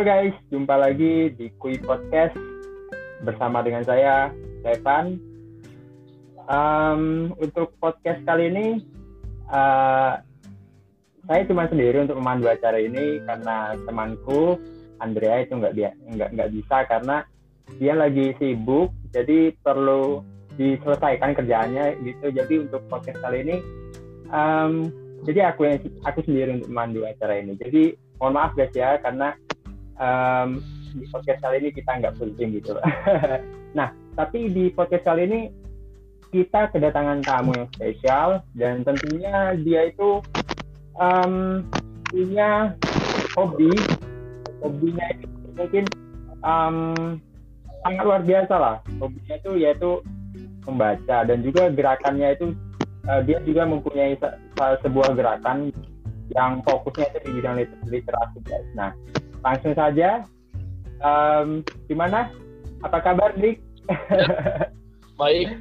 Halo guys, jumpa lagi di Kui Podcast bersama dengan saya, Stefan. Um, untuk podcast kali ini, uh, saya cuma sendiri untuk memandu acara ini karena temanku Andrea itu nggak nggak nggak bisa karena dia lagi sibuk, jadi perlu diselesaikan kerjaannya gitu. Jadi untuk podcast kali ini, um, jadi aku yang aku sendiri untuk memandu acara ini. Jadi mohon maaf guys ya karena um, di podcast kali ini kita nggak team gitu. nah, tapi di podcast kali ini kita kedatangan tamu yang spesial dan tentunya dia itu um, punya hobi, hobinya itu mungkin um, sangat luar biasa lah. Hobinya itu yaitu membaca dan juga gerakannya itu uh, dia juga mempunyai se sebuah gerakan yang fokusnya itu di bidang literasi guys. Nah, langsung saja. Um, gimana? Apa kabar, Dik? Ya. Baik,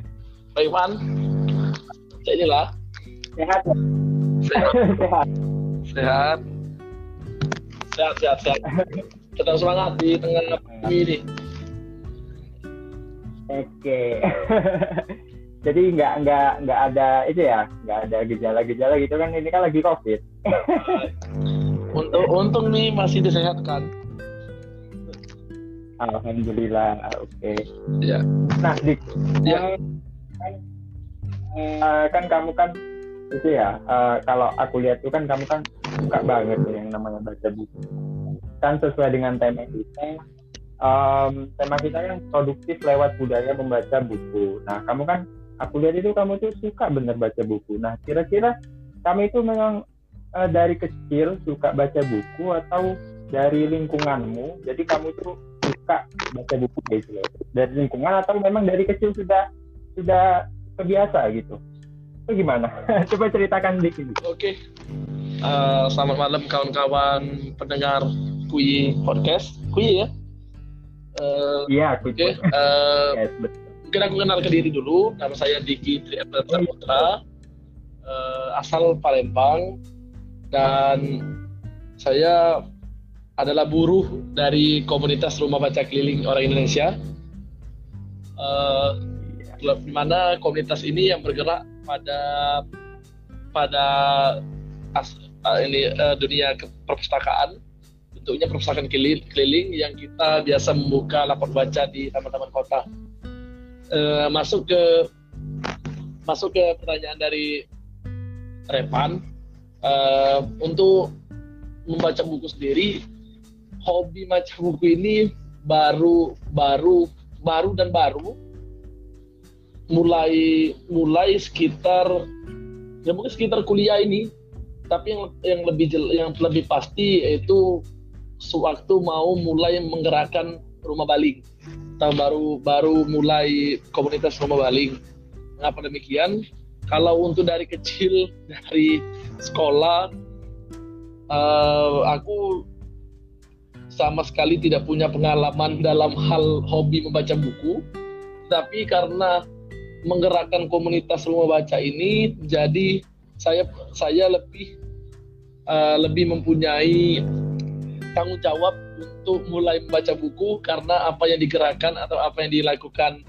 baik Man. Saya lah. Sehat. Sehat. Sehat. Sehat. Sehat, sehat, sehat. Tetap semangat di tengah pandemi ini. Oke. Jadi nggak nggak nggak ada itu ya, nggak ada gejala-gejala gitu kan? Ini kan lagi covid. Untung, untung nih masih disehatkan. Alhamdulillah. Oke. Ya. Nah, Dik. Ya. Kan, uh, kan kamu kan itu ya. Uh, kalau aku lihat tuh kan kamu kan suka banget yang namanya baca buku. Kan sesuai dengan tema kita. Um, tema kita kan produktif lewat budaya membaca buku. Nah, kamu kan aku lihat itu kamu tuh suka bener baca buku. Nah, kira-kira kamu itu memang uh, dari kecil suka baca buku atau dari lingkunganmu? Jadi kamu tuh suka baca buku gitu loh. Dari lingkungan atau memang dari kecil sudah sudah kebiasa gitu? Itu gimana? Coba ceritakan dikit. Oke. Uh, selamat malam kawan-kawan pendengar Kui Podcast. Kui ya? Uh, iya, Oke. Okay. Uh, yes, betul. Mungkin aku kenal ke diri dulu. Nama saya Diki Triapta oh, Putra. Uh, asal Palembang dan saya adalah buruh dari komunitas rumah baca keliling orang Indonesia. Uh, di mana komunitas ini yang bergerak pada pada as, uh, ini uh, dunia perpustakaan. Bentuknya perpustakaan keliling, keliling yang kita biasa membuka lapor baca di taman-taman kota. Uh, masuk ke masuk ke pertanyaan dari Repan uh, untuk membaca buku sendiri hobi baca buku ini baru baru baru dan baru mulai mulai sekitar ya mungkin sekitar kuliah ini. Tapi yang yang lebih yang lebih pasti yaitu sewaktu mau mulai menggerakkan rumah baling. Tahun baru baru mulai komunitas rumah baling. Mengapa demikian kalau untuk dari kecil dari sekolah uh, aku sama sekali tidak punya pengalaman dalam hal hobi membaca buku. Tapi karena menggerakkan komunitas rumah baca ini jadi saya saya lebih uh, lebih mempunyai tanggung jawab untuk mulai membaca buku karena apa yang digerakkan atau apa yang dilakukan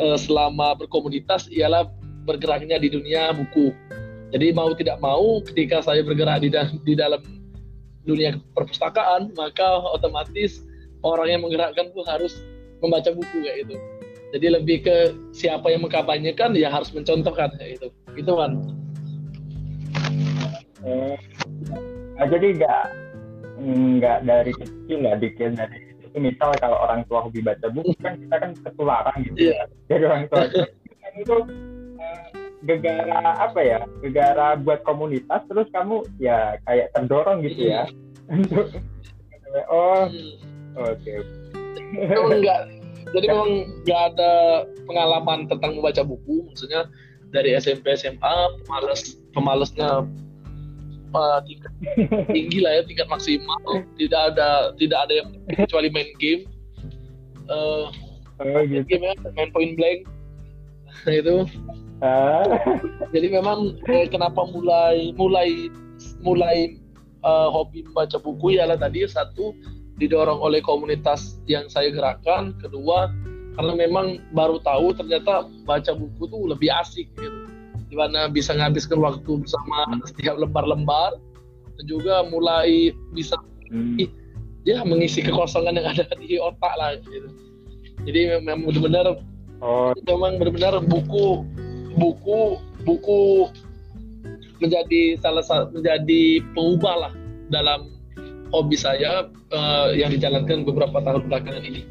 uh, selama berkomunitas ialah bergeraknya di dunia buku. Jadi mau tidak mau ketika saya bergerak di, di dalam dunia perpustakaan, maka otomatis orang yang menggerakkan itu harus membaca buku kayak itu. Jadi lebih ke siapa yang mengkampanyekan ya harus mencontohkan kayak itu. Itu kan. Eh, nah, jadi nggak nggak dari kecil ya bikin dari itu misal kalau orang tua hobi baca buku kan kita kan ketularan gitu yeah. ya dari orang tua itu gegara apa ya gegara buat komunitas terus kamu ya kayak terdorong gitu ya untuk oh oke okay. enggak jadi memang nggak ada pengalaman tentang membaca buku maksudnya dari SMP SMA pemalas pemalasnya uh, tingkat tinggi lah ya tingkat maksimal tidak ada tidak ada yang kecuali main game uh, oh, gitu. game ya main point blank itu uh. jadi memang eh, kenapa mulai mulai mulai uh, hobi membaca buku ialah tadi satu didorong oleh komunitas yang saya gerakkan kedua karena memang baru tahu ternyata baca buku tuh lebih asik gitu di mana bisa ngabiskan waktu bersama setiap lembar-lembar dan juga mulai bisa hmm. ya mengisi kekosongan yang ada di otak lah gitu jadi memang benar-benar oh. memang benar-benar buku buku buku menjadi salah satu menjadi pengubah lah dalam hobi saya uh, yang dijalankan beberapa tahun belakangan ini.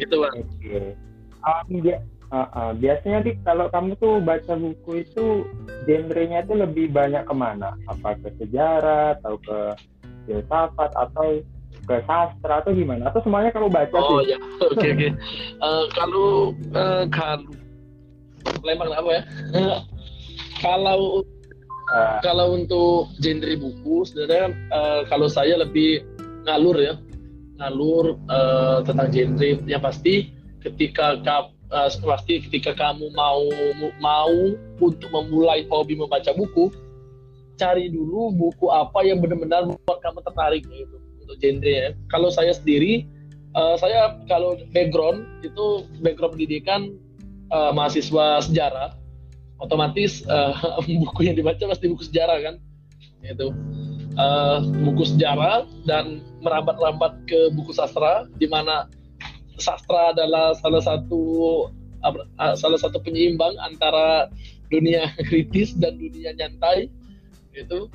Gitu bang. Oke. Um, ya, uh, uh, biasanya di kalau kamu tuh baca buku itu genrenya itu lebih banyak ke mana? Apa ke sejarah atau ke filsafat atau ke sastra atau gimana? Atau semuanya kamu baca oh, sih? Oh ya, oke okay, oke. Okay. Uh, kalau uh, kalau lempar apa ya? kalau uh. kalau untuk genre buku sebenarnya uh, kalau saya lebih ngalur ya ngalur uh, tentang genre yang pasti ketika uh, pasti ketika kamu mau mau untuk memulai hobi membaca buku cari dulu buku apa yang benar-benar membuat kamu tertarik gitu untuk genre ya kalau saya sendiri uh, saya kalau background itu background pendidikan uh, mahasiswa sejarah otomatis uh, buku yang dibaca pasti buku sejarah kan? Itu uh, buku sejarah dan merambat-rambat ke buku sastra di mana sastra adalah salah satu uh, salah satu penyeimbang antara dunia kritis dan dunia nyantai itu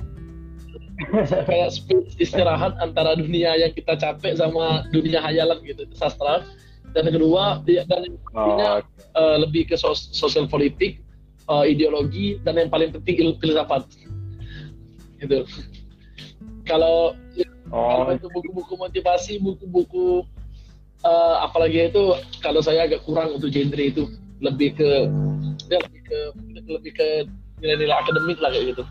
kayak istirahat antara dunia yang kita capek sama dunia hayalan gitu. Sastra dan kedua dan oh, okay. uh, lebih ke sos sosial politik uh, ideologi dan yang paling penting ilmu filsafat itu kalau oh. kalau itu buku-buku motivasi buku-buku uh, apalagi itu kalau saya agak kurang untuk genre itu lebih ke ya lebih ke lebih ke nilai-nilai akademik lah kayak gitu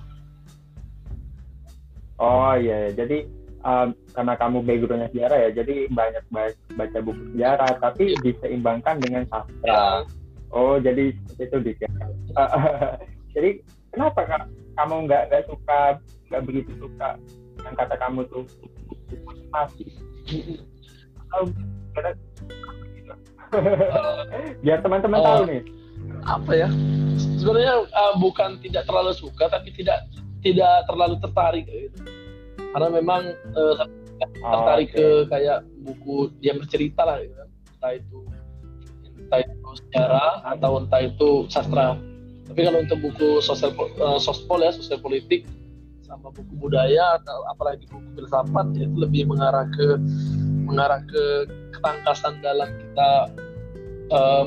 oh iya, iya. jadi um, karena kamu backgroundnya sejarah ya jadi banyak baca buku sejarah tapi diseimbangkan dengan sastra. Ya. oh jadi seperti itu Dik jadi kenapa kak kamu nggak nggak suka nggak begitu suka yang kata kamu tuh motivasi atau biar teman-teman uh, tahu nih. Apa ya? Sebenarnya uh, bukan tidak terlalu suka tapi tidak tidak terlalu tertarik gitu. Karena memang uh, tertarik oh, okay. ke kayak buku yang bercerita lah gitu kan. entah itu entah itu sejarah atau entah itu sastra tapi kalau untuk buku sosial uh, sospol ya sosial politik sama buku budaya atau apalagi buku filsafat itu lebih mengarah ke mengarah ke ketangkasan dalam kita um,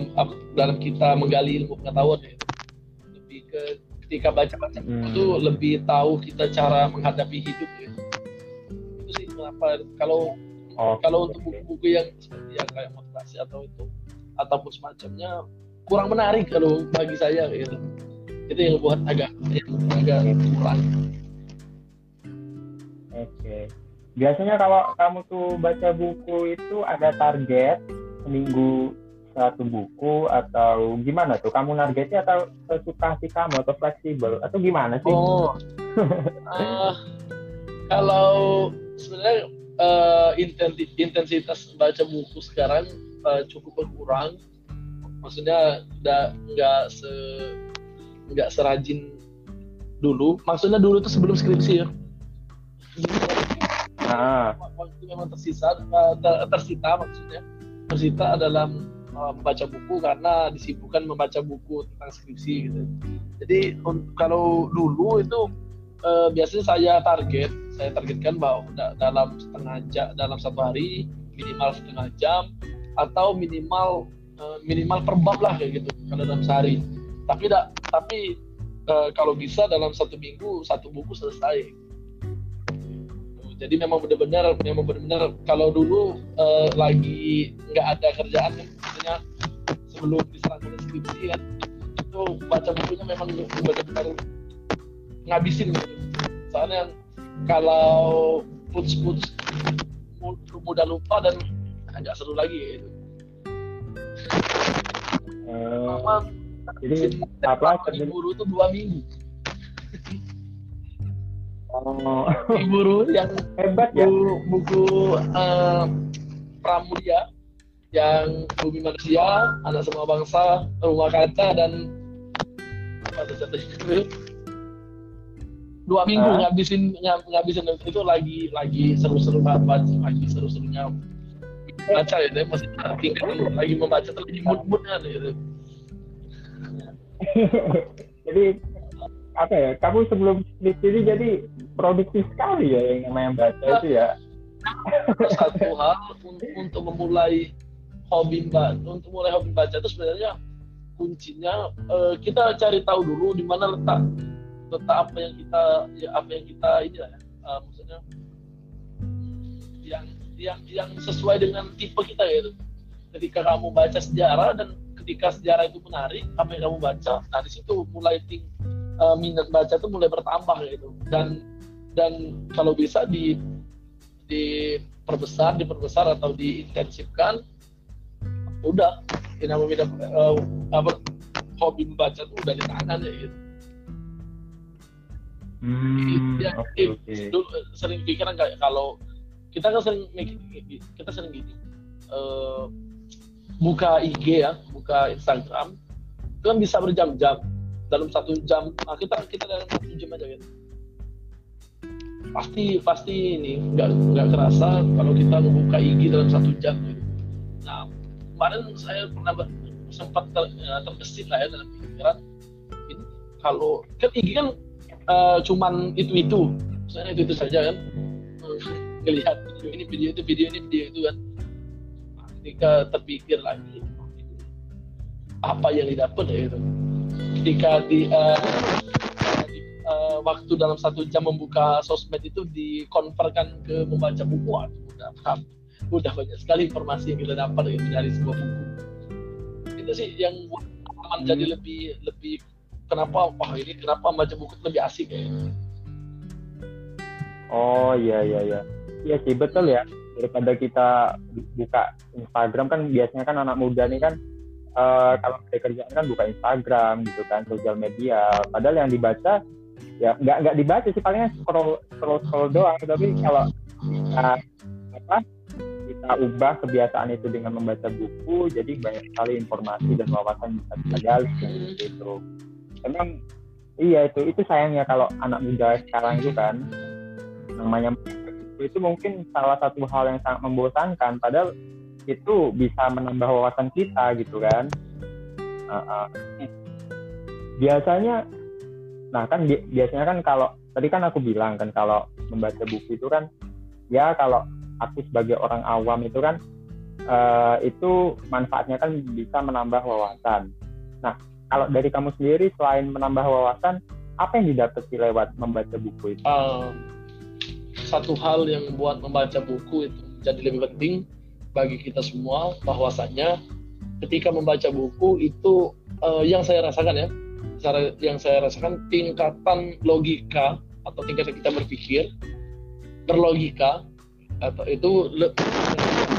dalam kita menggali ilmu pengetahuan ya. lebih ke ketika baca-baca hmm. itu lebih tahu kita cara menghadapi hidup ya. itu sih kenapa kalau oh, kalau untuk buku-buku yang seperti yang kayak motivasi atau itu ataupun semacamnya kurang menarik kalau bagi saya gitu itu yang buat agak yang agak kurang oke biasanya kalau kamu tuh baca buku itu ada target seminggu satu buku atau gimana tuh? Kamu nargetnya atau sesuka hati kamu atau fleksibel? Atau gimana sih? Oh. Uh, kalau sebenarnya uh, intensitas baca buku sekarang uh, cukup berkurang. Maksudnya udah nggak se nggak serajin dulu. Maksudnya dulu tuh sebelum skripsi ya. Ah. waktu memang tersisa eh, tersita maksudnya. Tersita dalam uh, membaca buku karena disibukkan membaca buku tentang skripsi gitu. Jadi kalau dulu itu uh, biasanya saya target saya targetkan bahwa dalam setengah jam dalam satu hari minimal setengah jam atau minimal Eh, minimal per bab lah kayak gitu kalau dalam sehari. Tapi tidak tapi uh, kalau bisa dalam satu minggu satu buku selesai. Jadi memang benar-benar memang benar-benar kalau dulu uh, lagi nggak ada kerjaan sebelum diserang oleh skripsi kan. Itu baca bukunya memang benar-benar ngabisin gitu. Soalnya kalau puts puts mudah lupa dan agak seru lagi gitu Uh, jadi apa? guru itu dua minggu. Oh, Guru yang hebat ya. buku, buku eh, Pramudia yang Bumi Manusia, Anak Semua Bangsa, Rumah Kaca dan dua minggu Hah? ngabisin ngab- ngabisin itu lagi lagi seru-seru banget baca, lagi seru-serunya baca ya masih tingkat lagi membaca tuh lagi mood-moodnya gitu. jadi apa ya? Kamu sebelum skripsi ini jadi produktif sekali ya yang namanya baca itu ya. satu hal untuk memulai hobi untuk mulai hobi baca itu sebenarnya kuncinya eh, kita cari tahu dulu di mana letak letak apa yang kita ya, apa yang kita ini ya, eh, maksudnya yang yang yang sesuai dengan tipe kita gitu. Ketika kamu baca sejarah dan ketika sejarah itu menarik apa yang kamu baca nah di situ mulai ting, eh, minat baca itu mulai bertambah gitu. Dan dan kalau bisa di diperbesar, diperbesar atau diintensifkan, udah ini namanya uh, apa hobi membaca tuh udah di tangan ya gitu. Hmm, Ya. Dulu eh, sering pikiran kayak kalau kita kan sering kita sering gini eh, buka IG ya, buka Instagram itu kan bisa berjam-jam dalam satu jam. Nah, kita kita dalam satu jam aja gitu. Pasti pasti ini nggak nggak kerasa kalau kita membuka IG dalam satu jam gitu. Nah kemarin saya pernah sempat ter, terbesit lah ya dalam pikiran. Ini kalau kan IG kan eh, cuman itu itu, misalnya itu itu saja kan. Ngelihat video ini video itu video ini video itu kan. Ketika terpikir lagi apa yang didapat ya itu. Ketika di, eh, di, eh, waktu dalam satu jam membuka sosmed itu dikonverkan ke membaca buku waduh, udah udah banyak sekali informasi yang kita dapat gitu dari sebuah buku itu sih yang pengalaman Hmm. lebih lebih kenapa wah ini kenapa baca buku lebih asik ya Oh iya iya iya. Iya sih betul ya. Daripada kita buka Instagram kan biasanya kan anak muda nih kan eh, kalau kerjaan kan buka Instagram gitu kan sosial media. Padahal yang dibaca ya nggak nggak dibaca sih palingnya scroll scroll scroll doang. Tapi kalau kita apa kita ubah kebiasaan itu dengan membaca buku, jadi banyak sekali informasi dan wawasan bisa kita gali gitu. Emang iya itu itu sayangnya kalau anak muda sekarang itu kan namanya itu mungkin salah satu hal yang sangat membosankan padahal itu bisa menambah wawasan kita gitu kan Uh, uh. biasanya nah kan bi- biasanya kan kalau tadi kan aku bilang kan kalau membaca buku itu kan ya kalau aku sebagai orang awam itu kan eh, itu manfaatnya kan bisa menambah wawasan. Nah kalau dari kamu sendiri selain menambah wawasan apa yang didapati lewat membaca buku itu? Uh, satu hal yang membuat membaca buku itu jadi lebih penting bagi kita semua bahwasanya ketika membaca buku itu eh, yang saya rasakan ya cara yang saya rasakan tingkatan logika atau tingkatan kita berpikir berlogika atau itu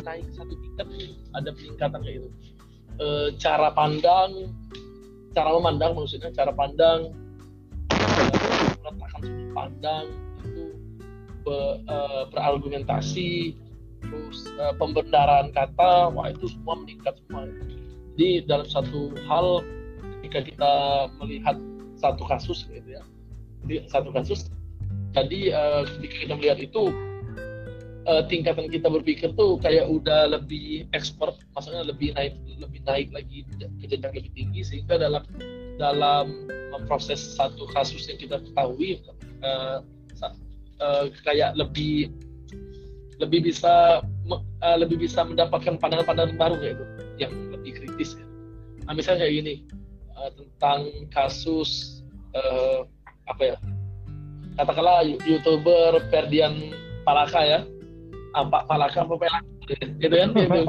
naik satu tingkat ada peningkatan kayak gitu. Eh, cara pandang cara memandang maksudnya cara pandang meletakkan sudut pandang itu be- eh, berargumentasi terus pembenaran kata wah itu semua meningkat semua. Jadi dalam satu hal ketika kita melihat satu kasus gitu ya jadi satu kasus jadi eh, ketika kita melihat itu eh, tingkatan kita berpikir tuh kayak udah lebih expert maksudnya lebih naik lebih naik lagi ke jenjang lebih tinggi sehingga dalam dalam memproses satu kasus yang kita ketahui sa- eh, kayak lebih lebih bisa eh, lebih bisa mendapatkan pandangan-pandangan baru kayak itu yang lebih kritis ya. Nah, misalnya kayak gini eh, tentang kasus eh, apa ya katakanlah youtuber Ferdian Palaka ya apa Palaka apa Pelak gitu kan gitu.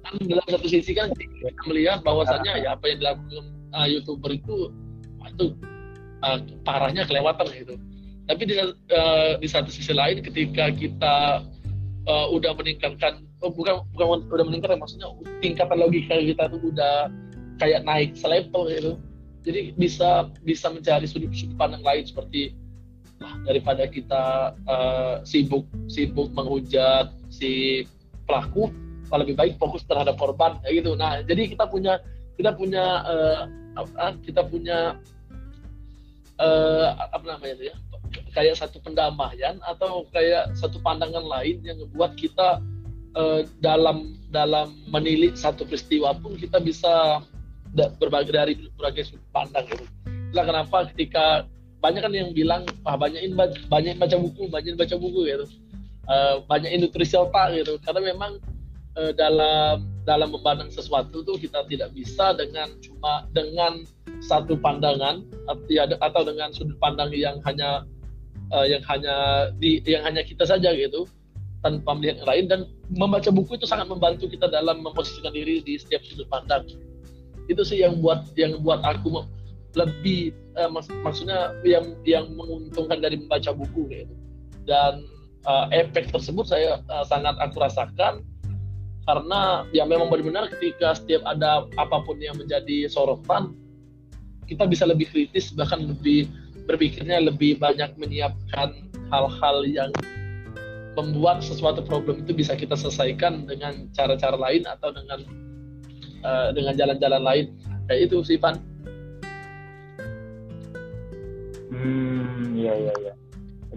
kan dalam satu sisi kan kita melihat bahwasannya ya apa yang dilakukan uh, youtuber itu itu uh, parahnya kelewatan gitu. Tapi di, uh, di satu sisi lain ketika kita uh, udah meningkatkan oh, bukan bukan udah meningkatkan maksudnya tingkatan logika kita tuh udah kayak naik selevel gitu. Jadi bisa bisa mencari sudut sudut pandang lain seperti daripada kita uh, sibuk sibuk menghujat si pelaku lebih baik fokus terhadap korban ya gitu nah jadi kita punya kita punya uh, kita punya uh, apa namanya ya kayak satu pendamaian atau kayak satu pandangan lain yang membuat kita uh, dalam dalam menilik satu peristiwa pun kita bisa berbagai dari berbagai sudut pandang gitu. Itulah kenapa ketika banyak kan yang bilang ah banyakin baca, banyak baca buku, banyak baca buku gitu. Uh, banyakin nutrisi otak gitu. Karena memang uh, dalam dalam memandang sesuatu tuh kita tidak bisa dengan cuma dengan satu pandangan atau dengan sudut pandang yang hanya uh, yang hanya di yang hanya kita saja gitu tanpa melihat yang lain dan membaca buku itu sangat membantu kita dalam memposisikan diri di setiap sudut pandang itu sih yang buat yang buat aku lebih uh, mak maksudnya yang yang menguntungkan dari membaca buku gitu dan uh, efek tersebut saya uh, sangat aku rasakan karena ya memang benar-benar ketika setiap ada apa pun yang menjadi sorotan kita bisa lebih kritis bahkan lebih berpikirnya lebih banyak menyiapkan hal-hal yang membuat sesuatu problem itu bisa kita selesaikan dengan cara-cara lain atau dengan uh, dengan jalan-jalan lain. Ya itu sih Pan. Hmm, iya iya iya.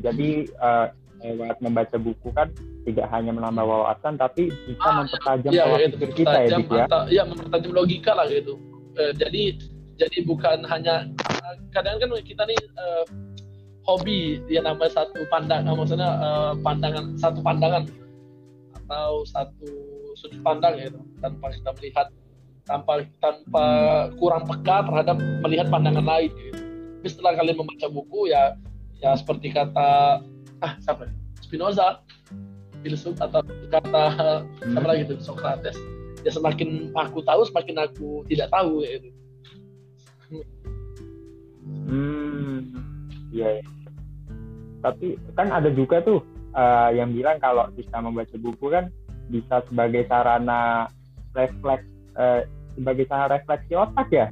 Jadi uh, lewat membaca buku kan tidak hanya menambah wawasan tapi bisa ah, mempertajam ya, pikir kita ya, ya. Iya, mempertajam logika lah gitu. Uh, jadi jadi bukan hanya kadang kan kita nih uh, hobi dia nambah satu pandang uh, maksudnya uh, pandangan satu pandangan atau satu sudut pandang gitu tanpa kita melihat tanpa tanpa kurang peka terhadap melihat pandangan lain gitu. Tapi setelah kalian membaca buku ya ya seperti kata ah siapa Spinoza filsuf atau kata hmm. apa lagi itu Socrates ya semakin aku tahu semakin aku tidak tahu gitu. Hmm, iya. Ya tapi kan ada juga tuh uh, yang bilang kalau kita membaca buku kan bisa sebagai sarana refleks uh, sebagai sarana refleksi otak ya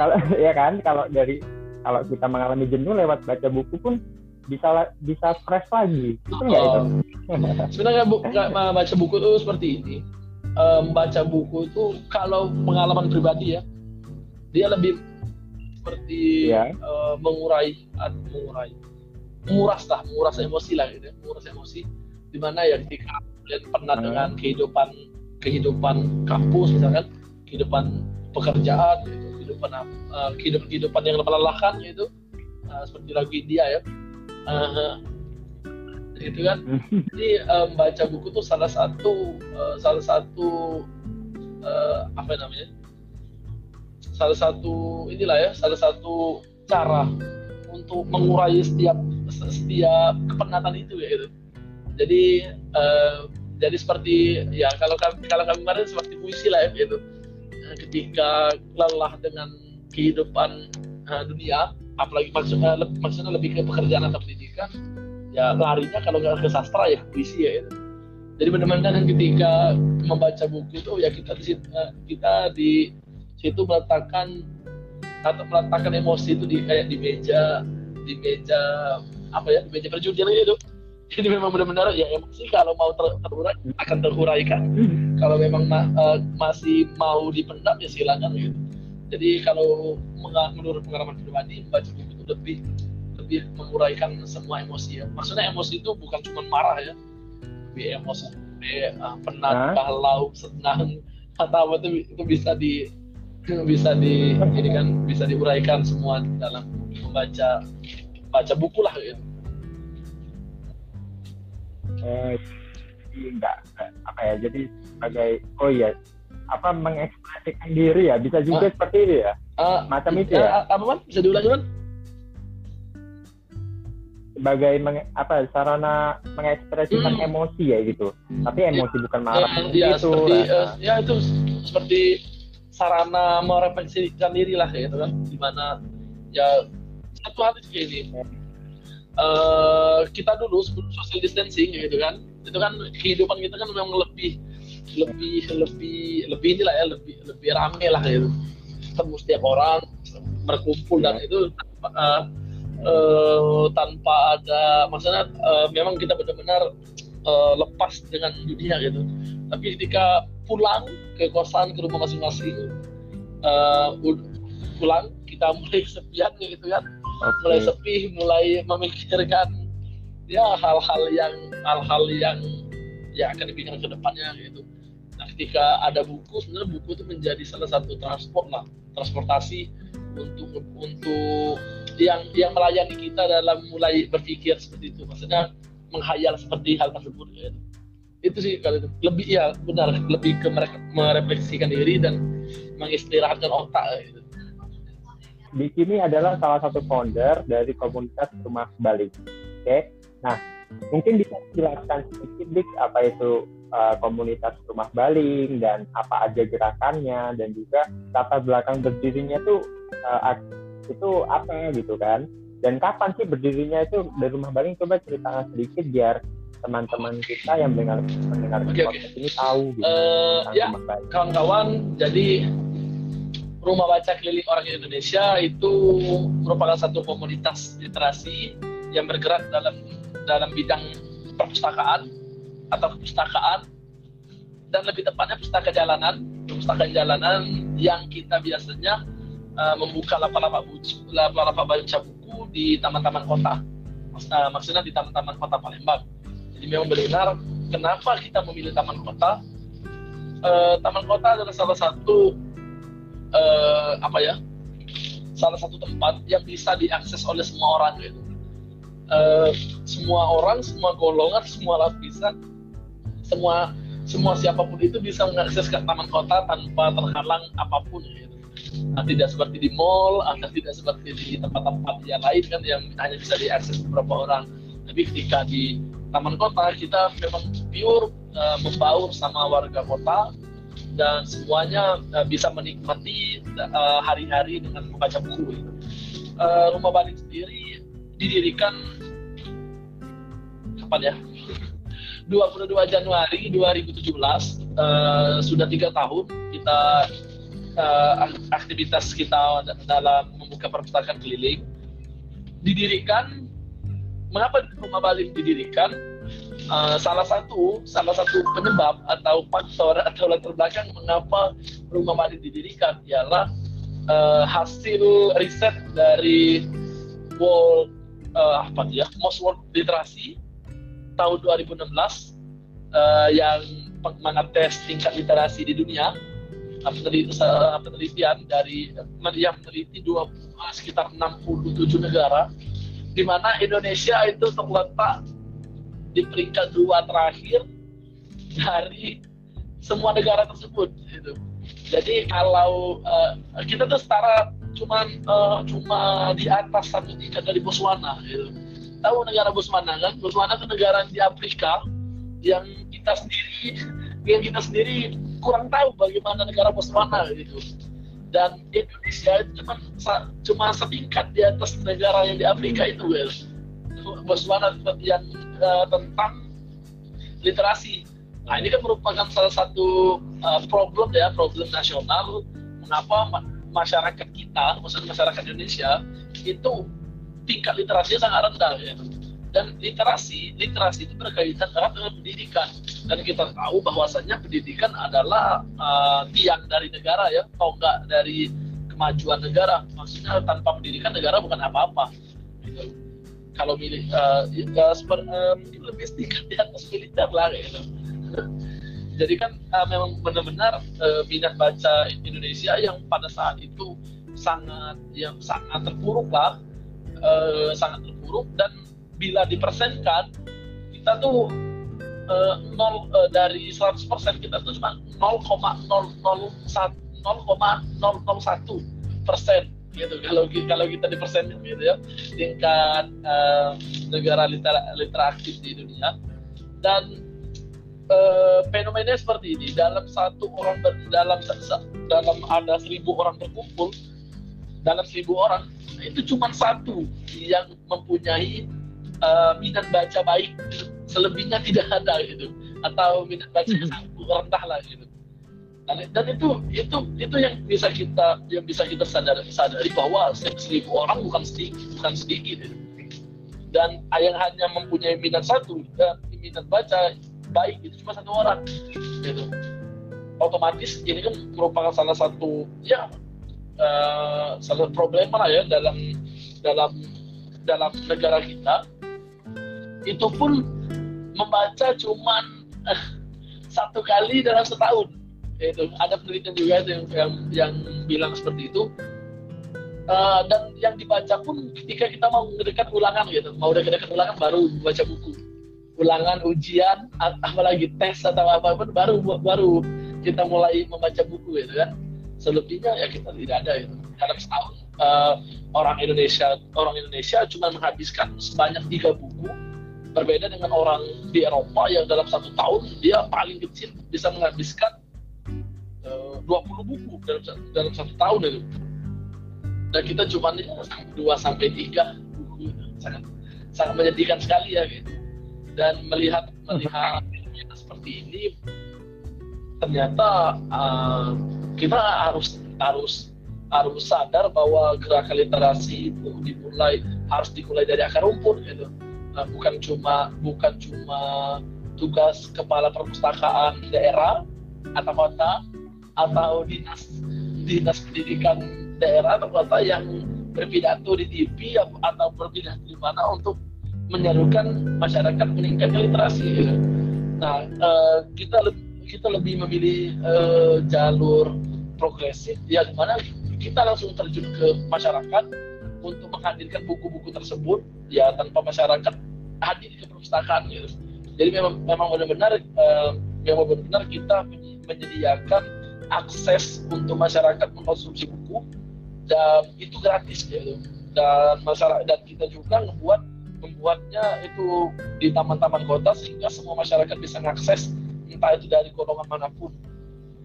kalau ya kan kalau dari kalau kita mengalami jenuh lewat baca buku pun bisa bisa fresh lagi itu itu oh. sebenarnya bu, baca buku itu seperti ini membaca buku itu kalau pengalaman pribadi ya dia lebih seperti ya. uh, mengurai mengurai menguras lah menguras emosi lah gitu ya. menguras emosi di mana ya ketika kalian pernah hmm. dengan kehidupan kehidupan kampus misalkan kehidupan pekerjaan gitu kehidupan uh, kehidupan kehidupan yang melelahkan gitu. Uh, seperti lagu India ya. Uh, gitu kan. Jadi um, baca buku tuh salah satu uh, salah satu uh, apa namanya? Salah satu inilah ya salah satu cara untuk mengurai setiap setiap kepenatan itu ya itu jadi uh, jadi seperti ya kalau kami kalau kami kemarin seperti puisi lah ya gitu ketika lelah dengan kehidupan uh, dunia apalagi maksudnya, uh, maksudnya lebih ke pekerjaan atau pendidikan ya larinya kalau nggak ke sastra ya puisi ya itu jadi benar-benar ketika membaca buku itu ya kita di kita di situ meletakkan atau meletakkan emosi itu di kayak di meja di meja apa ya di meja perjudian itu jadi memang benar-benar ya emosi kalau mau ter terurai akan teruraikan kalau memang ma uh, masih mau dipendam ya silakan gitu. Jadi kalau menurut pengalaman pribadi membaca buku itu lebih lebih menguraikan semua emosi ya. Maksudnya emosi itu bukan cuma marah ya. Lebih emosi lebih uh, penat galau senang atau apa itu, itu bisa di bisa di ini kan bisa diuraikan semua dalam membaca baca buku lah gitu eh, enggak apa ya jadi sebagai oh iya apa mengekspresikan diri ya bisa juga ah, seperti itu ya uh, macam itu ya. uh, apa man bisa diulangi man sebagai meng, apa sarana mengekspresikan hmm. emosi ya gitu. Tapi emosi ya, bukan marah uh, ya, itu seperti, uh, ya itu seperti sarana merefleksikan diri lah gitu kan. Di mana ya satu hal kayak ini uh, kita dulu sebelum social distancing gitu kan itu kan kehidupan kita kan memang lebih lebih lebih lebih inilah ya lebih lebih rame lah gitu. Ketemu setiap orang berkumpul dan itu uh, uh, tanpa ada maksudnya uh, memang kita benar-benar uh, lepas dengan dunia gitu. Tapi ketika pulang ke kosan ke rumah masing-masing uh, pulang kita mulai kesepian gitu kan okay. mulai sepi mulai memikirkan ya hal-hal yang hal-hal yang ya akan dipikirkan ke depannya gitu nah ketika ada buku sebenarnya buku itu menjadi salah satu transport lah transportasi untuk untuk yang yang melayani kita dalam mulai berpikir seperti itu maksudnya menghayal seperti hal tersebut gitu. itu sih kalau itu lebih ya benar lebih ke mereka merefleksikan diri dan mengistirahatkan otak gitu. Di sini adalah salah satu founder dari komunitas Rumah Bali. Oke, okay? nah mungkin bisa dijelaskan sedikit apa itu uh, komunitas Rumah Baling dan apa aja gerakannya dan juga latar belakang berdirinya tuh uh, itu apa gitu kan dan kapan sih berdirinya itu dari rumah baling coba ceritakan sedikit biar teman-teman kita yang mendengar mendengar okay, okay. ini tahu gitu uh, ya kawan-kawan jadi rumah baca keliling orang Indonesia itu merupakan satu komunitas literasi yang bergerak dalam dalam bidang perpustakaan atau kepustakaan dan lebih tepatnya pustaka jalanan perpustakaan jalanan yang kita biasanya uh, membuka lapak-lapak lapak-lapak baca buku di taman-taman kota. Uh, maksudnya di taman-taman kota Palembang. Jadi memang benar kenapa kita memilih taman kota? Uh, taman kota adalah salah satu uh, apa ya? Salah satu tempat yang bisa diakses oleh semua orang gitu. Uh, semua orang, semua golongan, semua lapisan, semua semua siapa pun itu bisa mengakses ke taman kota tanpa terhalang apa pun gitu nah, tidak seperti di mall atau tidak seperti di tempat-tempat yang lain kan yang hanya bisa diakses beberapa orang tapi ketika di taman kota kita memang pure uh, membaur sama warga kota dan semuanya uh, bisa menikmati uh, hari-hari dengan membaca buku uh, rumah balik sendiri didirikan kapan ya? 22 Januari 2017 uh, sudah tiga tahun kita uh, aktivitas kita dalam membuka perpustakaan keliling didirikan. Mengapa rumah balik didirikan uh, salah satu salah satu penyebab atau faktor atau latar belakang mengapa rumah balik didirikan ialah uh, hasil riset dari World uh, apa ya Most World Literasi tahun 2016 uh, yang mengetes tingkat literasi di dunia. Penelitian dari yang meneliti dua sekitar 67 negara di mana Indonesia itu terletak di peringkat dua terakhir dari semua negara tersebut gitu. Jadi kalau uh, kita tuh setara cuma uh, cuma di atas satu tingkat dari Botswana gitu. Tahu negara Botswana kan? Botswana itu negara di Afrika yang kita sendiri yang kita sendiri kurang tahu bagaimana negara Botswana gitu dan Indonesia itu cuma cuma setingkat di atas negara yang di Afrika itu well Botswana yang uh, tentang literasi. Nah ini kan merupakan salah satu uh, problem ya problem nasional. Mengapa masyarakat kita maksudnya masyarakat Indonesia itu tingkat literasinya sangat rendah ya. Dan literasi literasi itu berkaitan erat dengan pendidikan. Dan kita tahu bahwasannya pendidikan adalah uh, tiang dari negara ya tonggak dari kemajuan negara. Maksudnya tanpa pendidikan negara bukan apa-apa gitu. Kalau milih uh, ya, seper, uh, mungkin lebih sedikit di atas militer lah gitu. jadi kan uh, memang benar-benar uh, minat baca Indonesia yang pada saat itu sangat yang sangat terpuruk lah uh, sangat terpuruk dan bila dipersenkan kita tuh uh, nol uh, dari 100% kita tuh cuma 0,001 persen gitu. Kalau kalau kita di persen gitu ya tingkat uh, negara litera, literaktif di dunia. Dan uh, fenomena seperti ini dalam satu orang ber, dalam dalam ada seribu orang berkumpul dalam seribu orang itu cuma satu yang mempunyai uh, minat baca baik selebihnya tidak ada gitu. Atau minat baca hmm. sangat rendah lah gitu dan, itu itu itu yang bisa kita yang bisa kita sadari, sadari bahwa seribu orang bukan sedikit bukan sedikit gitu. dan yang hanya mempunyai minat satu dan minat baca baik itu cuma satu orang gitu. Otomatis ini kan merupakan salah satu ya uh, salah satu problema lah ya dalam dalam dalam negara kita. Itu pun membaca cuma uh, satu kali dalam setahun itu ada penelitian juga yang yang, yang bilang seperti itu. Uh, dan yang dibaca pun ketika kita mau mendekat ulangan gitu mau dekat-dekat ulangan baru baca buku. Ulangan ujian apalagi tes atau apa pun baru baru kita mulai membaca buku gitu kan. Selebihnya ya kita tidak ada gitu. Dalam setahun uh, orang Indonesia orang Indonesia cuma menghabiskan sebanyak tiga buku. Berbeda dengan orang di Eropa yang dalam satu tahun dia paling kecil bisa menghabiskan 20 buku dalam dalam satu tahun itu. Dan kita cuma dua sampai tiga. Buku sangat sangat menyedihkan sekali ya gitu. Dan melihat melihat seperti ini ternyata uh, kita harus harus harus sadar bahwa gerakan literasi itu dimulai harus dimulai dari akar rumput gitu. Uh, bukan cuma bukan cuma tugas kepala perpustakaan daerah atau kota atau dinas dinas pendidikan daerah atau kota yang berpidato di TV atau berpidato di mana untuk menyerukan masyarakat meningkatkan literasi. Nah, uh, kita kita lebih memilih uh, jalur progresif, ya di mana kita langsung terjun ke masyarakat untuk menghadirkan buku-buku tersebut, ya tanpa masyarakat hadir ke perpustakaan. Gitu. Jadi memang memang benar-benar uh, memang benar-benar kita menyediakan akses untuk masyarakat mengkonsumsi buku dan itu gratis gitu. Dan masyarakat dan kita juga membuat membuatnya itu di taman-taman kota sehingga semua masyarakat bisa mengakses entah itu dari golongan mana pun.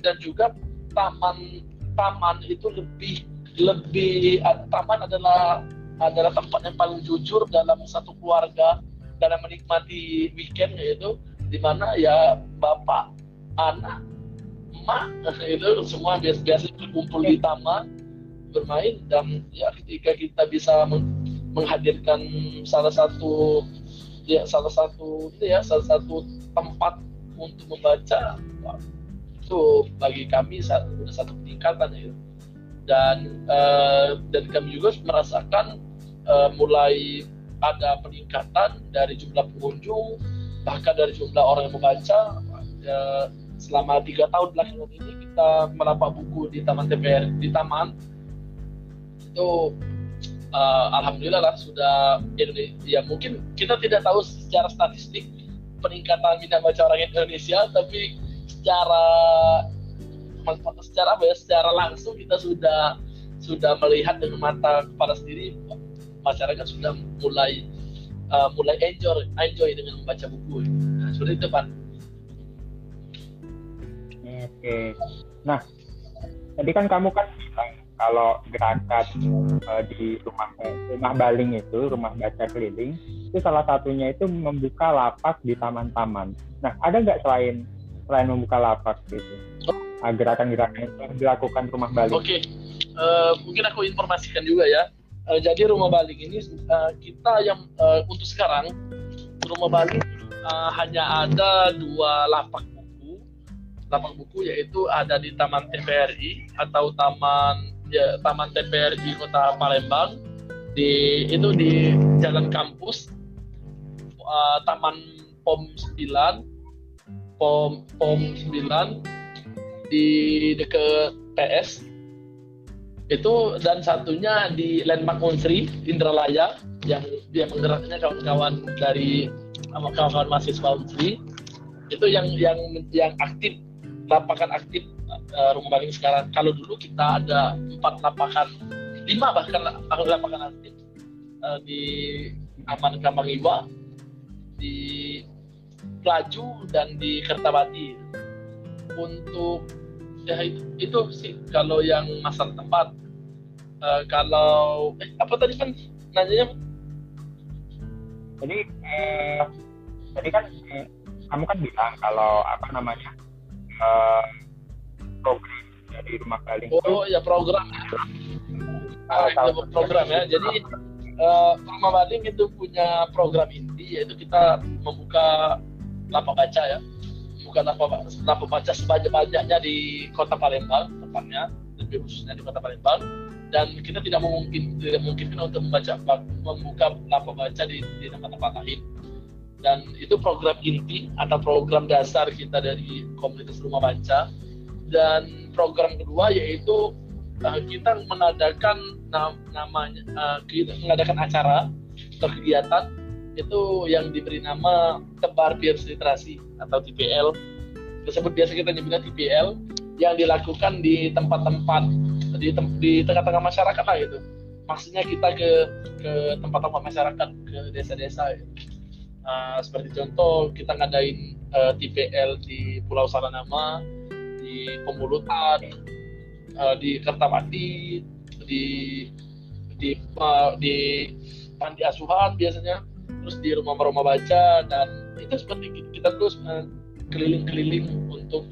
Dan juga taman taman itu lebih lebih taman adalah adalah tempat yang paling jujur dalam satu keluarga dalam menikmati weekend yaitu di mana ya bapak anak emak itu semua biasa-biasa berkumpul di taman bermain dan ya ketika kita bisa menghadirkan salah satu ya salah satu itu ya salah satu tempat untuk membaca itu bagi kami satu, satu peningkatan ya. Dan uh, dan kami juga merasakan uh, mulai ada peningkatan dari jumlah pengunjung bahkan dari jumlah orang yang membaca uh, selama tiga tahun belakangan ini kita melapak buku di taman TPR di taman. Itu uh, alhamdulillah lah sudah ya mungkin kita tidak tahu secara statistik peningkatan minat baca orang Indonesia tapi secara secara apa ya secara langsung kita sudah sudah melihat dengan mata kepala sendiri masyarakat sudah mulai uh, mulai enjoy enjoy dengan membaca buku. Nah, seperti itu pak Oke. Nah, tadi kan kamu kan bilang kalau gerakan uh, di rumah rumah baling itu, rumah baca keliling, itu salah satunya itu membuka lapak di taman-taman. Nah, ada nggak selain selain membuka lapak gitu? Uh, gerakan-gerakan yang dilakukan rumah baling. Oke, uh, mungkin aku informasikan juga ya. Uh, jadi rumah baling ini uh, kita yang uh, untuk sekarang rumah baling uh, hanya ada dua lapak lapak buku yaitu ada di Taman TPRI atau Taman ya Taman TPRI Kota Palembang. Di itu di Jalan Kampus uh, Taman POM 9 POM POM 9 di dekat PS itu dan satunya di Landmark Unsri Indralaya yang dia menggeraknya kawan-kawan dari kawan-kawan mahasiswa Unsri. Itu yang yang yang aktif lapangan aktif uh, rumah baling sekarang. Kalau dulu kita ada empat lapangan, lima bahkan lapangan aktif uh, di Aman Kambang Iwa, di Pelaju dan di Kertawati. Untuk ya itu, itu sih kalau yang masalah tempat. Uh, kalau eh, apa tadi kan nanya Jadi eh, tadi kan eh, kamu kan bilang kalau apa namanya uh, program dari rumah paling oh ya program. Ah, itu program ya. Jadi uh, rumah baling itu punya program inti yaitu kita membuka lapak baca ya. Bukan lapak, lapak baca sebanyak-banyaknya di kota Palembang tepatnya. Lebih khususnya di kota Palembang. Dan kita tidak mungkin tidak mungkin untuk membaca membuka lapak baca di, di tempat-tempat lain dan itu program inti atau program dasar kita dari komunitas rumah baca. Dan program kedua yaitu uh, kita mengadakan nam namanya uh, kita mengadakan acara atau kegiatan itu yang diberi nama tebar biar literasi atau TPL tersebut biasa kita nyebutnya TPL yang dilakukan di tempat-tempat di di tengah-tengah masyarakat lah gitu maksudnya kita ke ke tempat-tempat masyarakat ke desa-desa gitu Uh, seperti contoh kita ngadain uh, eh, TPL di Pulau Saranama, di Pemulutan, uh, di Kertamati, di di uh, di panti asuhan biasanya, terus di rumah-rumah baca dan itu seperti kita terus keliling-keliling untuk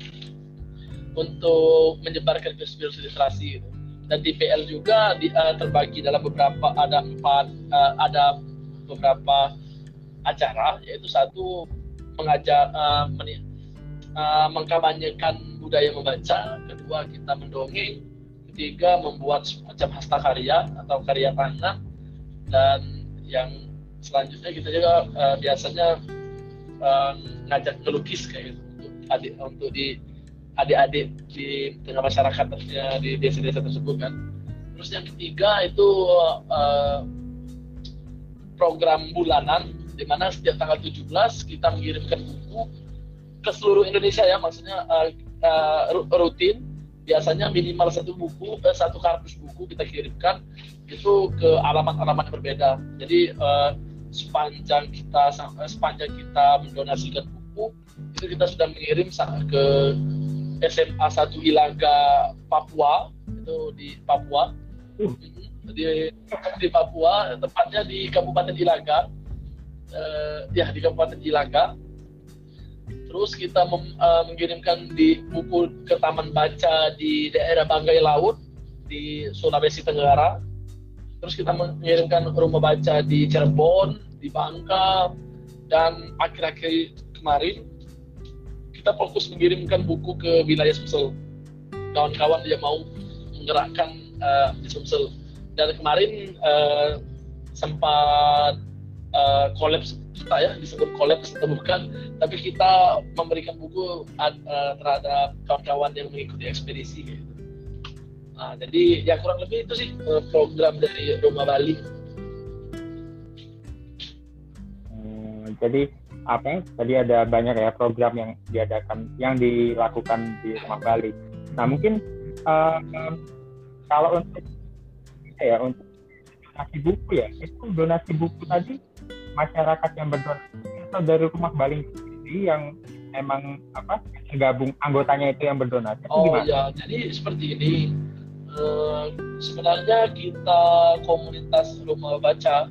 untuk menyebarkan virus-virus literasi gitu. dan TPL juga di, uh, terbagi dalam beberapa ada empat uh, ada beberapa acara yaitu satu mengajar uh, uh, mengkampanyekan budaya membaca, kedua kita mendongeng, ketiga membuat semacam hasta karya atau karya tangan dan yang selanjutnya kita juga uh, biasanya uh, ngajak melukis kayak gitu untuk adik untuk di adik-adik di tengah masyarakat di desa-desa tersebut kan. Terus yang ketiga itu uh, program bulanan di mana setiap tanggal 17 kita mengirimkan buku ke seluruh Indonesia ya maksudnya uh, uh, rutin. Biasanya minimal satu buku uh, satu kardus buku kita kirimkan itu ke alamat-alamat berbeda. Jadi uh, sepanjang kita sepanjang kita mendonasikan buku itu kita sudah mengirim ke SMA 1 Ilaga Papua. Itu di Papua. Uh. di di Papua tepatnya di Kabupaten Ilaga uh, ya di Kabupaten Ilaga. Terus kita mem, uh, mengirimkan di buku ke Taman Baca di daerah Banggai Laut di Sulawesi Tenggara. Terus kita mengirimkan rumah baca di Cirebon, di Bangka, dan akhir-akhir kemarin kita fokus mengirimkan buku ke wilayah Sumsel. Kawan-kawan yang mau menggerakkan uh, di Sumsel. Dan kemarin uh, sempat uh, kolaps kita ya disebut kolaps atau bukan tapi kita memberikan buku uh, terhadap kawan-kawan yang mengikuti ekspedisi gitu. Nah, jadi ya kurang lebih itu sih uh, program dari Rumah Bali. Hmm, jadi apa tadi ada banyak ya program yang diadakan yang dilakukan di Rumah Bali. Nah mungkin uh, kalau untuk ya untuk donasi buku ya itu donasi buku tadi masyarakat yang berdonasi atau dari rumah baling sendiri yang emang apa tergabung anggotanya itu yang berdonasi oh gimana? ya jadi seperti ini uh, sebenarnya kita komunitas rumah baca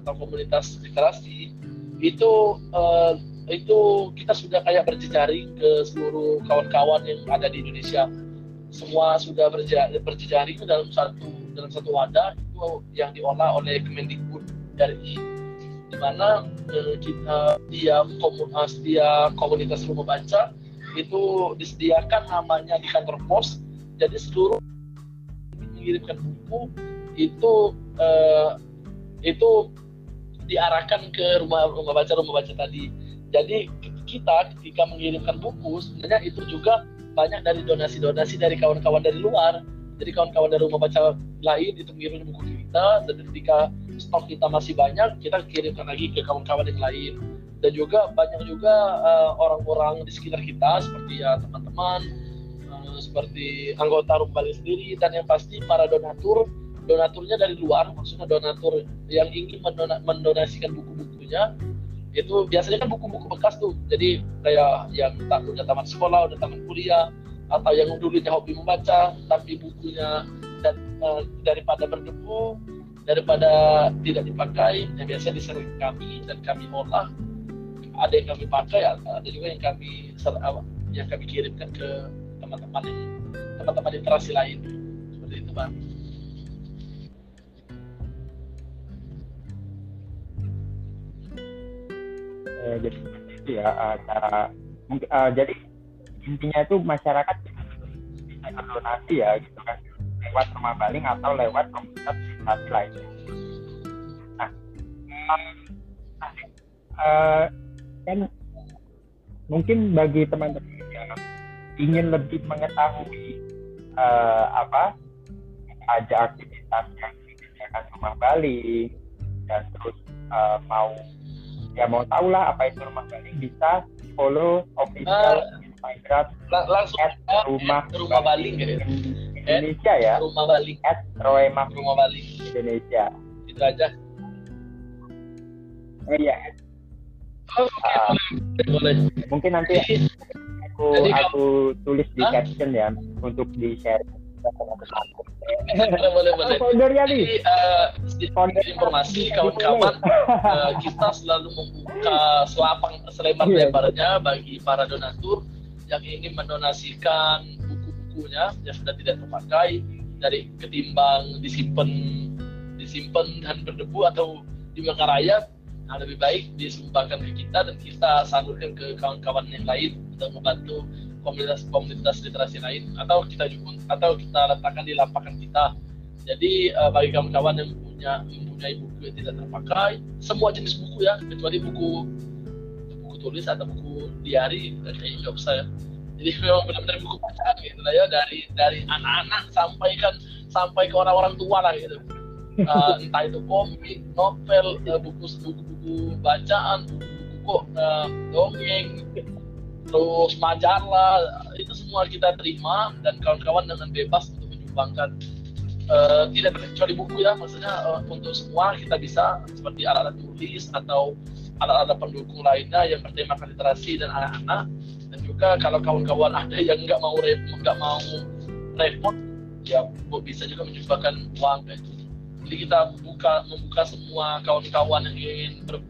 atau komunitas literasi itu uh, itu kita sudah kayak berjejaring ke seluruh kawan-kawan yang ada di Indonesia. Semua sudah berjejaring dalam satu dalam satu wadah itu yang diolah oleh Kemendikbud dari di mana eh, kita dia komunitas dia komunitas rumah baca itu disediakan namanya di kantor pos. Jadi seluruh mengirimkan buku itu eh, itu diarahkan ke rumah rumah baca rumah baca tadi. Jadi kita ketika mengirimkan buku sebenarnya itu juga banyak dari donasi-donasi dari kawan-kawan dari luar jadi kawan-kawan dari rumah baca lain itu mengirim buku kita dan ketika stok kita masih banyak kita kirimkan lagi ke kawan-kawan yang lain. Dan juga banyak juga uh, orang-orang di sekitar kita seperti ya teman-teman uh, seperti anggota Rumbali sendiri dan yang pasti para donatur. Donaturnya dari luar maksudnya donatur yang ingin mendonasikan buku-bukunya. Itu biasanya kan buku-buku bekas tuh. Jadi kayak yang tak udah tamat sekolah udah tamat kuliah atau yang dulunya hobi membaca tapi bukunya dan, uh, daripada berdebu daripada tidak dipakai yang biasanya disering kami dan kami olah ada yang kami pakai ada juga yang kami yang kami kirimkan ke teman-teman teman-teman literasi lain seperti itu bang. Eh, jadi ya uh, cara mungkin uh, jadi intinya itu masyarakat donasi ya gitu kan lewat rumah baling atau lewat komunitas literasi lain. Nah, uh, kan mungkin bagi teman-teman yang ingin lebih mengetahui uh, apa ada aktivitas yang dikerjakan rumah baling dan terus uh, mau ya mau tahu lah apa itu rumah baling bisa follow official uh, Instagram lang langsung at rumah rumah baling ya? Indonesia ya? Rumah baling at Roemah rumah baling Indonesia. Itu aja. Oh iya. Oh, uh, boleh, boleh. Mungkin nanti aku Jadi, aku tulis di huh? caption ya untuk di share. Boleh boleh nih. Jadi uh, sedikit informasi kawan-kawan. Uh, kita selalu membuka selapang selebar-lebarnya bagi para donatur yang ingin mendonasikan buku-bukunya yang sudah tidak terpakai dari ketimbang disimpan disimpan dan berdebu atau dibakar raya nah lebih baik disumbangkan ke kita dan kita salurkan ke kawan-kawan yang lain untuk membantu komunitas-komunitas literasi lain atau kita juga atau kita letakkan di lapangan kita. Jadi uh, bagi kawan-kawan yang punya mempunyai buku yang tidak terpakai, semua jenis buku ya, kecuali buku tulis atau buku diary kayaknya nggak usah ya. Jadi memang benar-benar buku bacaan gitu lah ya dari dari anak-anak sampai kan sampai ke orang-orang tua lah gitu. Uh, entah itu komik, novel, uh, buku buku-buku bacaan, buku-buku kok uh, dongeng, terus majalah itu semua kita terima dan kawan-kawan dengan bebas untuk menyumbangkan uh, tidak kecuali buku ya maksudnya uh, untuk semua kita bisa seperti alat-alat tulis atau alat-alat pendukung lainnya yang bertemakan literasi dan anak-anak. Dan juga kalau kawan-kawan ada yang nggak mau nggak mau repot ya bisa juga menyumbangkan uang. Gitu. jadi kita buka membuka semua kawan-kawan yang ingin ber,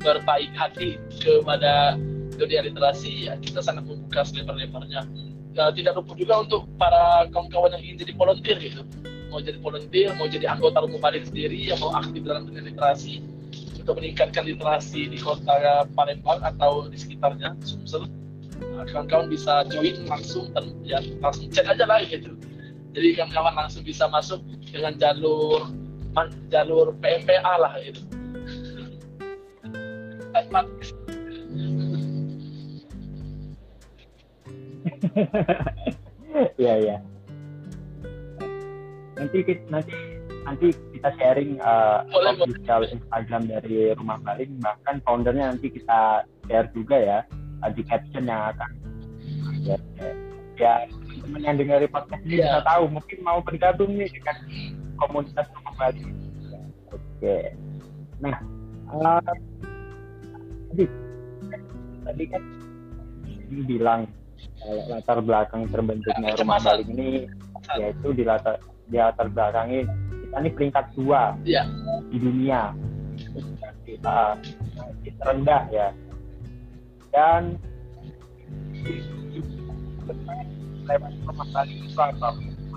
berbaik hati kepada dunia literasi ya kita sangat membuka selebar-lebarnya. Ya, tidak lupa juga untuk para kawan-kawan yang ingin jadi volunteer gitu. Mau jadi volunteer mau jadi anggota rumah sendiri yang mau aktif dalam dunia literasi untuk meningkatkan literasi di kota Palembang atau di sekitarnya Sumsel. Nah, kawan-kawan bisa join langsung dan ya langsung cek aja lah gitu. Jadi kawan-kawan langsung bisa masuk dengan jalur jalur PMPA lah gitu. Iya iya. Nanti nanti nanti kita sharing uh, official Instagram dari Rumah Baling bahkan foundernya nanti kita share juga ya uh, di caption yang akan ya, ya teman yang dengar podcast ini yeah. bisa tahu mungkin mau bergabung nih dengan komunitas Rumah Baling. Oke. Okay. Nah, uh, tadi tadi kan ini bilang kalau latar belakang terbentuknya rumah baling ini yaitu di latar di latar belakangi kita ini peringkat dua ya. di dunia kita terendah ya dan lewat rumah baling itu apa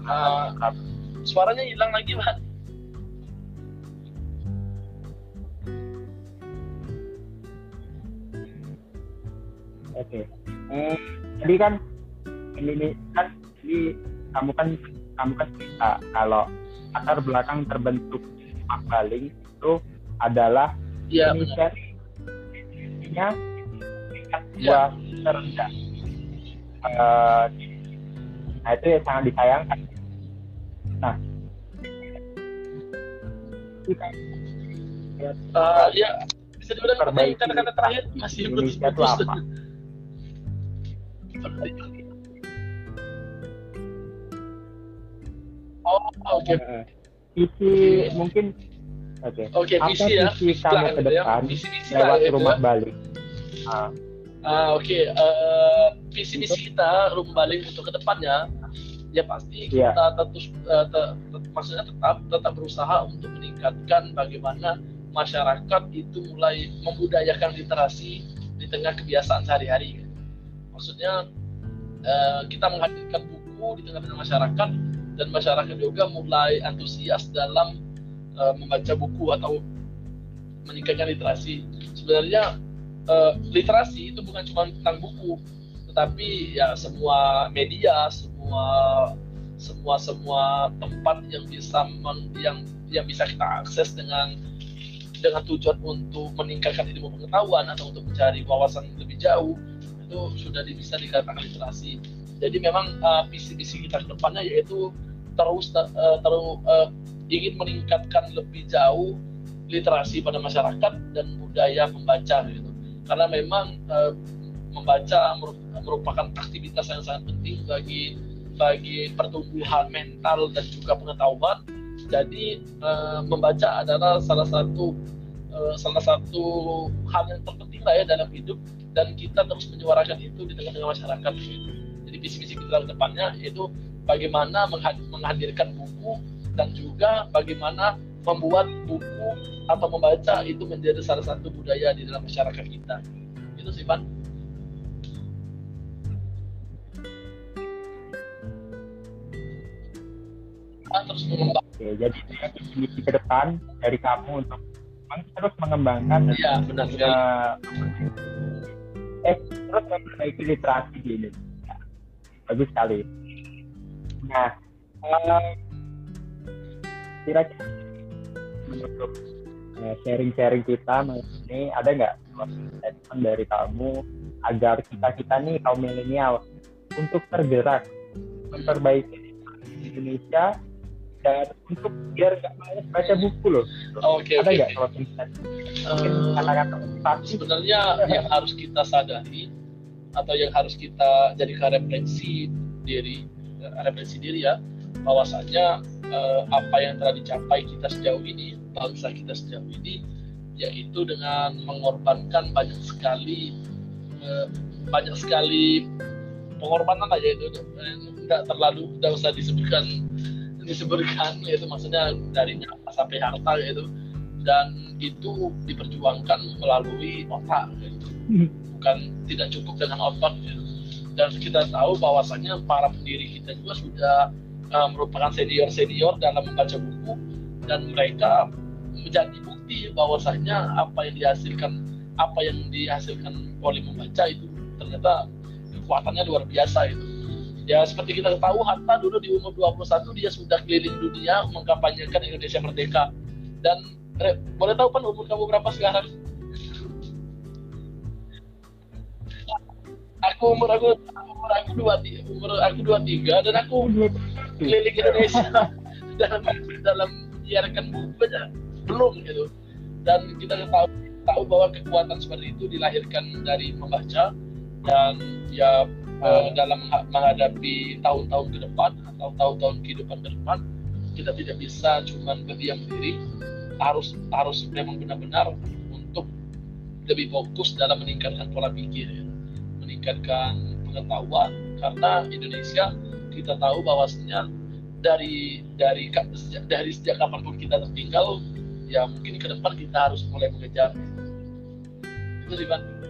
uh, suaranya hilang lagi pak oke okay. hmm jadi kan ini kan ini kamu kan kamu kan cerita kalau latar belakang terbentuk Mak Baling itu adalah ya, Indonesia tingkat dua ya. terendah. Uh, nah itu yang sangat disayangkan. Nah, kita uh, ya bisa dibilang kata-kata terakhir masih itu Oh, oke. Okay. Visi mungkin oke. Okay. Oke, okay, visi ya. Visi kamu ke gitu ya. depan visi -visi lewat ya, rumah ya. balik. Ah. Ah, oke. Okay. Uh, eh, visi misi kita rumah balik untuk ke depannya ya pasti yeah. kita terus uh, te, te, maksudnya tetap tetap berusaha untuk meningkatkan bagaimana masyarakat itu mulai membudayakan literasi di tengah kebiasaan sehari-hari maksudnya uh, kita menghadirkan buku di tengah-tengah masyarakat dan masyarakat juga mulai antusias dalam uh, membaca buku atau meningkatkan literasi. Sebenarnya uh, literasi itu bukan cuma tentang buku, tetapi ya semua media, semua semua semua tempat yang bisa men, yang yang bisa kita akses dengan dengan tujuan untuk meningkatkan ilmu pengetahuan atau untuk mencari wawasan lebih jauh itu sudah bisa dikatakan literasi. Jadi memang uh, visi-visi kita ke depannya yaitu terus uh, terus uh, ingin meningkatkan lebih jauh literasi pada masyarakat dan budaya membaca gitu. Karena memang uh, membaca merupakan aktivitas yang sangat penting bagi bagi pertumbuhan mental dan juga pengetahuan jadi uh, membaca adalah salah satu salah satu hal yang terpenting lah ya dalam hidup dan kita terus menyuarakan itu di tengah-tengah masyarakat gitu. Jadi visi-visi kita ke depannya itu bagaimana menghadirkan buku dan juga bagaimana membuat buku atau membaca itu menjadi salah satu budaya di dalam masyarakat kita. Itu sih, Pan. terus mengembangkan. Oke, jadi visi ke depan dari kamu untuk terus mengembangkan ya, benar uh, eh terus memperbaiki literasi di Indonesia. Bagus sekali. Nah, uh, kira-kira untuk uh, sharing-sharing kita ini ada nggak statement dari kamu agar kita kita nih kaum milenial untuk tergerak memperbaiki Indonesia dan untuk biar nggak malas baca buku loh. Oke, Ada nggak kalau uh, Sebenarnya yang harus kita sadari atau yang harus kita jadikan refleksi diri, refleksi diri ya, bahwasanya uh, apa yang telah dicapai kita sejauh ini, bangsa kita sejauh ini, yaitu dengan mengorbankan banyak sekali uh, banyak sekali pengorbanan aja itu nggak terlalu nggak usah disebutkan disebutkan yaitu maksudnya dari sampai harta yaitu dan itu diperjuangkan melalui otak gitu. bukan tidak cukup dengan otak gitu. dan kita tahu bahwasannya para pendiri kita juga sudah uh, merupakan senior senior dalam membaca buku dan mereka menjadi bukti bahwasanya apa yang dihasilkan apa yang dihasilkan oleh membaca itu ternyata kekuatannya luar biasa itu Ya seperti kita tahu Hatta dulu di umur 21 dia sudah keliling dunia mengkampanyekan Indonesia merdeka. Dan re, boleh tahu kan umur kamu berapa sekarang? Aku umur aku umur aku dua umur aku dua tiga dan aku keliling Indonesia dalam dalam menyiarkan buku aja belum gitu. Dan kita tahu tahu bahwa kekuatan seperti itu dilahirkan dari membaca dan ya uh, dalam menghadapi tahun-tahun ke depan atau tahun-tahun kehidupan ke depan kita tidak bisa cuma berdiam diri harus harus memang benar-benar untuk lebih fokus dalam meningkatkan pola pikir ya. meningkatkan pengetahuan karena Indonesia kita tahu bahwasanya dari dari dari sejak kapan pun kita tertinggal ya mungkin ke depan kita harus mulai mengejar itu sih Pak